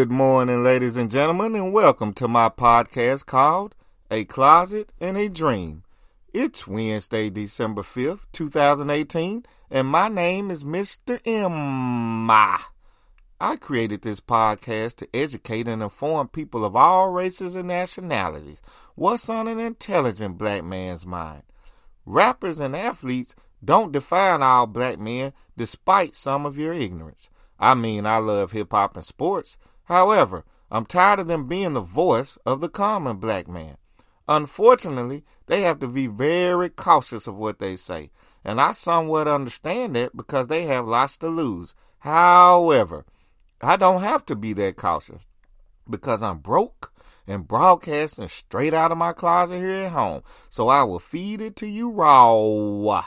Good morning, ladies and gentlemen, and welcome to my podcast called A Closet and a Dream. It's Wednesday, December 5th, 2018, and my name is Mr. M. I created this podcast to educate and inform people of all races and nationalities what's on an intelligent black man's mind. Rappers and athletes don't define all black men despite some of your ignorance. I mean, I love hip hop and sports. However, I'm tired of them being the voice of the common black man. Unfortunately, they have to be very cautious of what they say, and I somewhat understand that because they have lots to lose. However, I don't have to be that cautious because I'm broke and broadcasting straight out of my closet here at home. So I will feed it to you raw.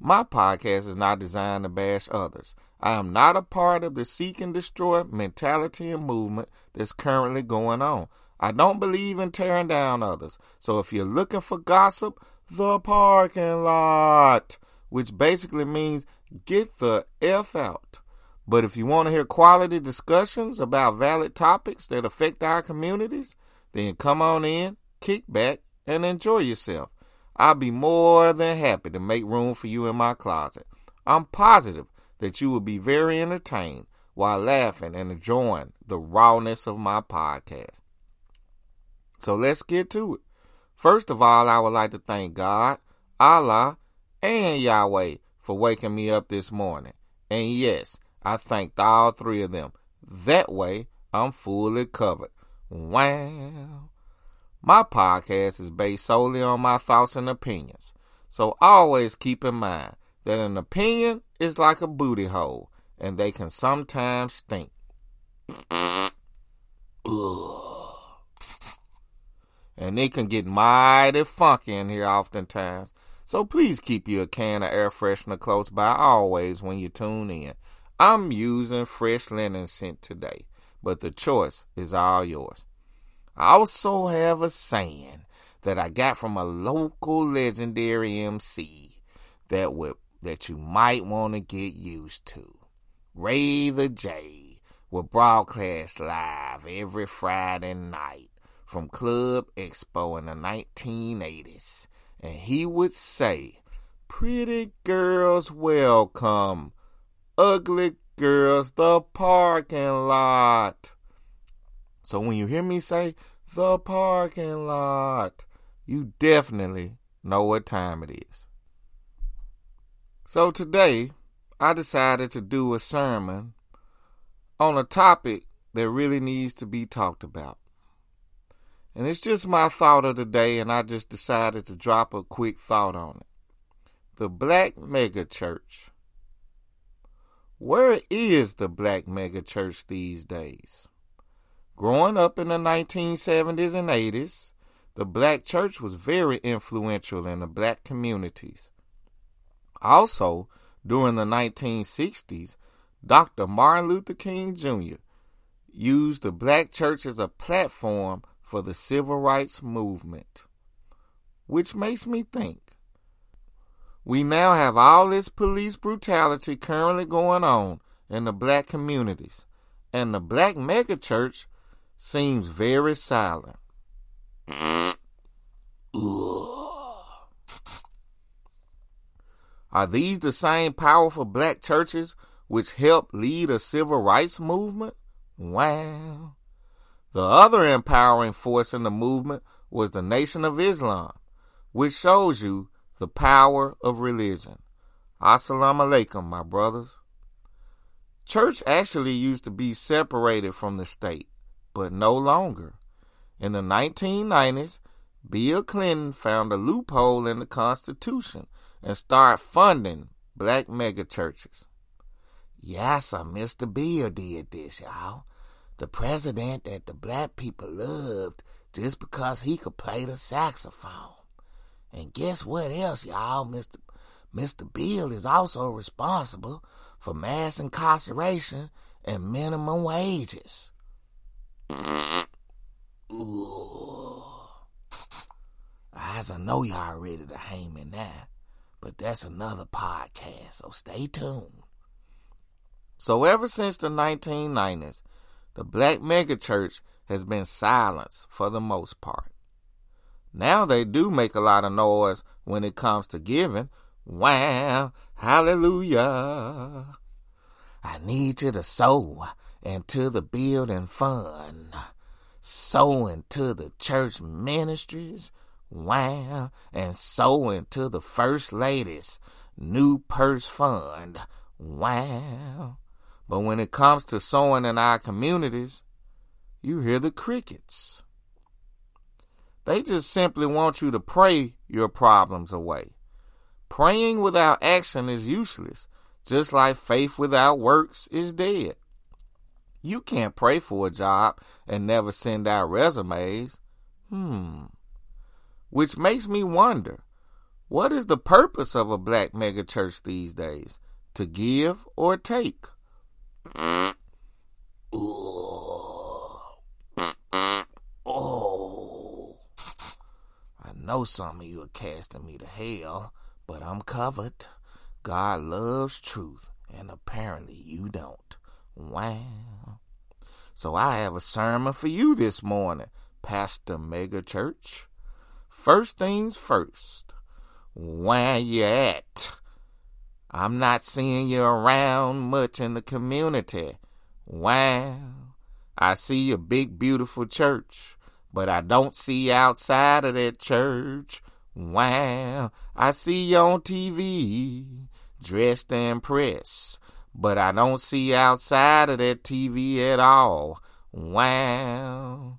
My podcast is not designed to bash others. I am not a part of the seek and destroy mentality and movement that's currently going on. I don't believe in tearing down others. So if you're looking for gossip, the parking lot, which basically means get the F out. But if you want to hear quality discussions about valid topics that affect our communities, then come on in, kick back, and enjoy yourself. I'll be more than happy to make room for you in my closet. I'm positive that you will be very entertained while laughing and enjoying the rawness of my podcast. So let's get to it. First of all, I would like to thank God, Allah, and Yahweh for waking me up this morning. And yes, I thanked all three of them. That way, I'm fully covered. Wow. My podcast is based solely on my thoughts and opinions. So always keep in mind that an opinion is like a booty hole and they can sometimes stink. And they can get mighty funky in here oftentimes. So please keep your can of air freshener close by always when you tune in. I'm using fresh linen scent today, but the choice is all yours. I also have a saying that I got from a local legendary MC that would that you might want to get used to. Ray the J will broadcast live every Friday night from Club Expo in the 1980s, and he would say, Pretty girls welcome, ugly girls the parking lot. So when you hear me say the parking lot, you definitely know what time it is. So today, I decided to do a sermon on a topic that really needs to be talked about. And it's just my thought of the day, and I just decided to drop a quick thought on it. The Black Megachurch. Where is the Black Megachurch these days? Growing up in the 1970s and 80s, the black church was very influential in the black communities. Also, during the 1960s, Dr. Martin Luther King Jr. used the black church as a platform for the civil rights movement. Which makes me think we now have all this police brutality currently going on in the black communities, and the black megachurch seems very silent. Are these the same powerful black churches which helped lead a civil rights movement? Wow. The other empowering force in the movement was the Nation of Islam, which shows you the power of religion. Assalamu alaikum, my brothers. Church actually used to be separated from the state but no longer. In the 1990s, Bill Clinton found a loophole in the Constitution and start funding black megachurches. Yes, sir, Mr. Bill did this, y'all. The president that the black people loved just because he could play the saxophone. And guess what else, y'all? Mr. Mr. Bill is also responsible for mass incarceration and minimum wages. Ooh. I know y'all ready to hang me now, but that's another podcast, so stay tuned. So ever since the 1990s, the black megachurch has been silenced for the most part. Now they do make a lot of noise when it comes to giving. Wow, hallelujah. I need you to sow into the building fund, sow into the church ministries, wow, and sow into the first lady's new purse fund, wow. But when it comes to sowing in our communities, you hear the crickets. They just simply want you to pray your problems away. Praying without action is useless, just like faith without works is dead. You can't pray for a job and never send out resumes. Hmm. Which makes me wonder what is the purpose of a black megachurch these days? To give or take? Oh. I know some of you are casting me to hell, but I'm covered. God loves truth, and apparently you don't. Wow. So I have a sermon for you this morning, Pastor Megachurch. First things first, where you at? I'm not seeing you around much in the community. Wow. I see a big, beautiful church, but I don't see outside of that church. Wow. I see you on TV, dressed and impressed, but I don't see outside of that TV at all. Wow.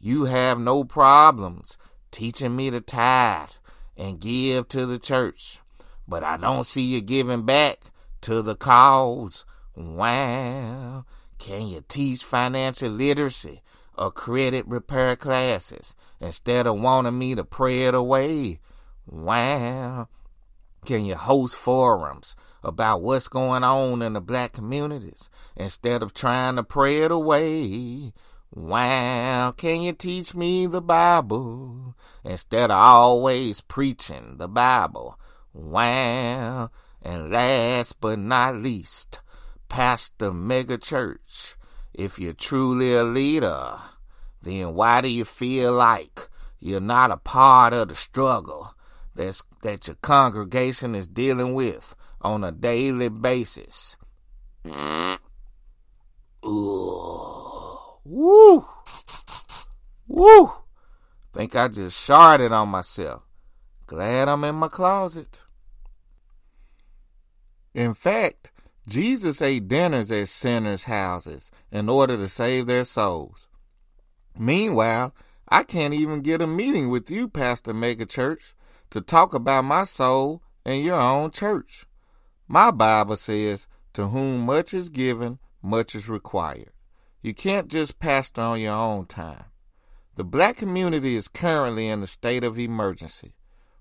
You have no problems teaching me to tithe and give to the church but I don't see you giving back to the cause. Wow. Can you teach financial literacy or credit repair classes instead of wanting me to pray it away? Wow. Can you host forums about what's going on in the black communities instead of trying to pray it away? Wow, can you teach me the Bible instead of always preaching the Bible? Wow. And last but not least, Pastor Mega Church. If you're truly a leader, then why do you feel like you're not a part of the struggle that's, that your congregation is dealing with on a daily basis? Woo! Woo! Think I just sharded on myself. Glad I'm in my closet. In fact, Jesus ate dinners at sinners' houses in order to save their souls. Meanwhile, I can't even get a meeting with you, Pastor Megachurch, to talk about my soul and your own church. My Bible says, To whom much is given, much is required. You can't just pastor on your own time. The black community is currently in a state of emergency.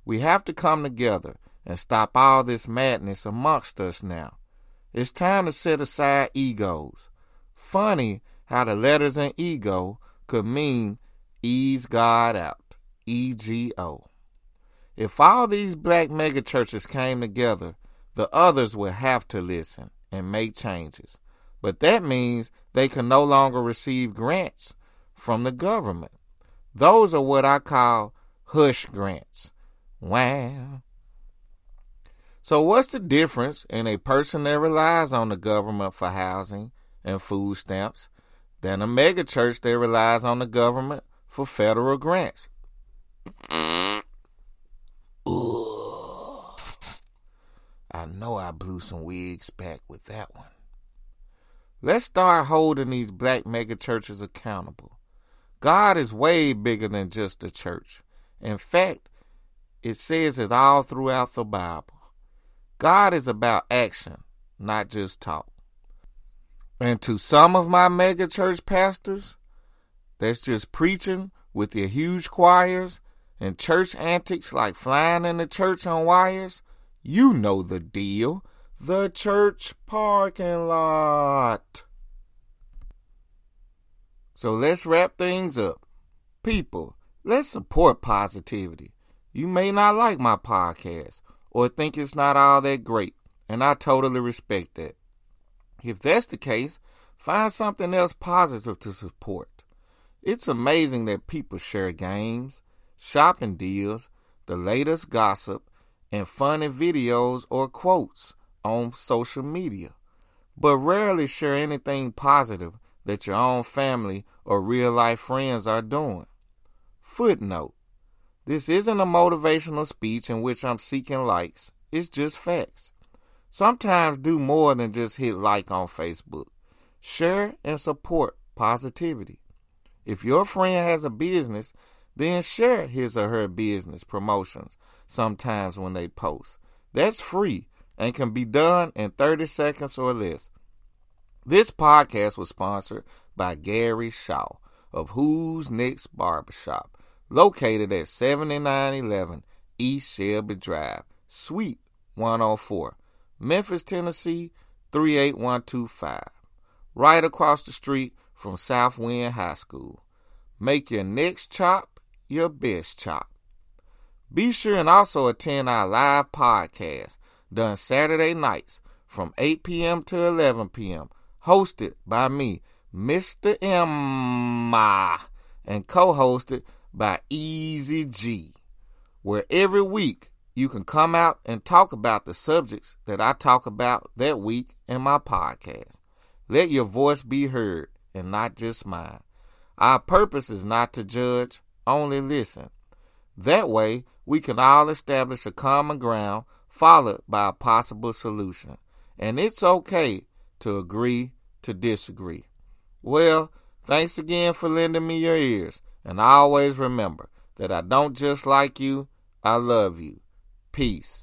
We have to come together and stop all this madness amongst us now. It's time to set aside egos. Funny how the letters in ego could mean ease God out. E G O. If all these black megachurches came together, the others would have to listen and make changes. But that means they can no longer receive grants from the government. Those are what I call hush grants. Wow. So, what's the difference in a person that relies on the government for housing and food stamps than a megachurch that relies on the government for federal grants? Ooh. I know I blew some wigs back with that one. Let's start holding these black megachurches accountable. God is way bigger than just a church. In fact, it says it all throughout the Bible. God is about action, not just talk. And to some of my megachurch pastors, that's just preaching with your huge choirs and church antics like flying in the church on wires, you know the deal. The church parking lot. So let's wrap things up. People, let's support positivity. You may not like my podcast, or think it's not all that great, and I totally respect that. If that's the case, Find something else positive to support. It's amazing that people share games, shopping deals, the latest gossip, and funny videos or quotes on social media, but rarely share anything positive that your own family or real life friends are doing. Footnote This isn't a motivational speech in which I'm seeking likes, it's just facts. Sometimes do more than just hit like on Facebook. Share and support positivity. If your friend has a business, then share his or her business promotions sometimes when they post. That's free and can be done in 30 seconds or less. This podcast was sponsored by Gary Shaw of Who's Next Barbershop, located at 7911 East Shelby Drive, Suite 104, Memphis, Tennessee 38125, right across the street from Southwind High School. Make your next chop your best chop. Be sure and also attend our live podcast done Saturday nights from 8 p.m. to 11 p.m., hosted by me, Mr. Emma, and co hosted by Easy G, where every week you can come out and talk about the subjects that I talk about that week in my podcast. Let your voice be heard and not just mine. Our purpose is not to judge, only listen. That way, we can all establish a common ground followed by a possible solution. And it's okay to agree to disagree. Well, thanks again for lending me your ears. And I always remember that I don't just like you, I love you. Peace.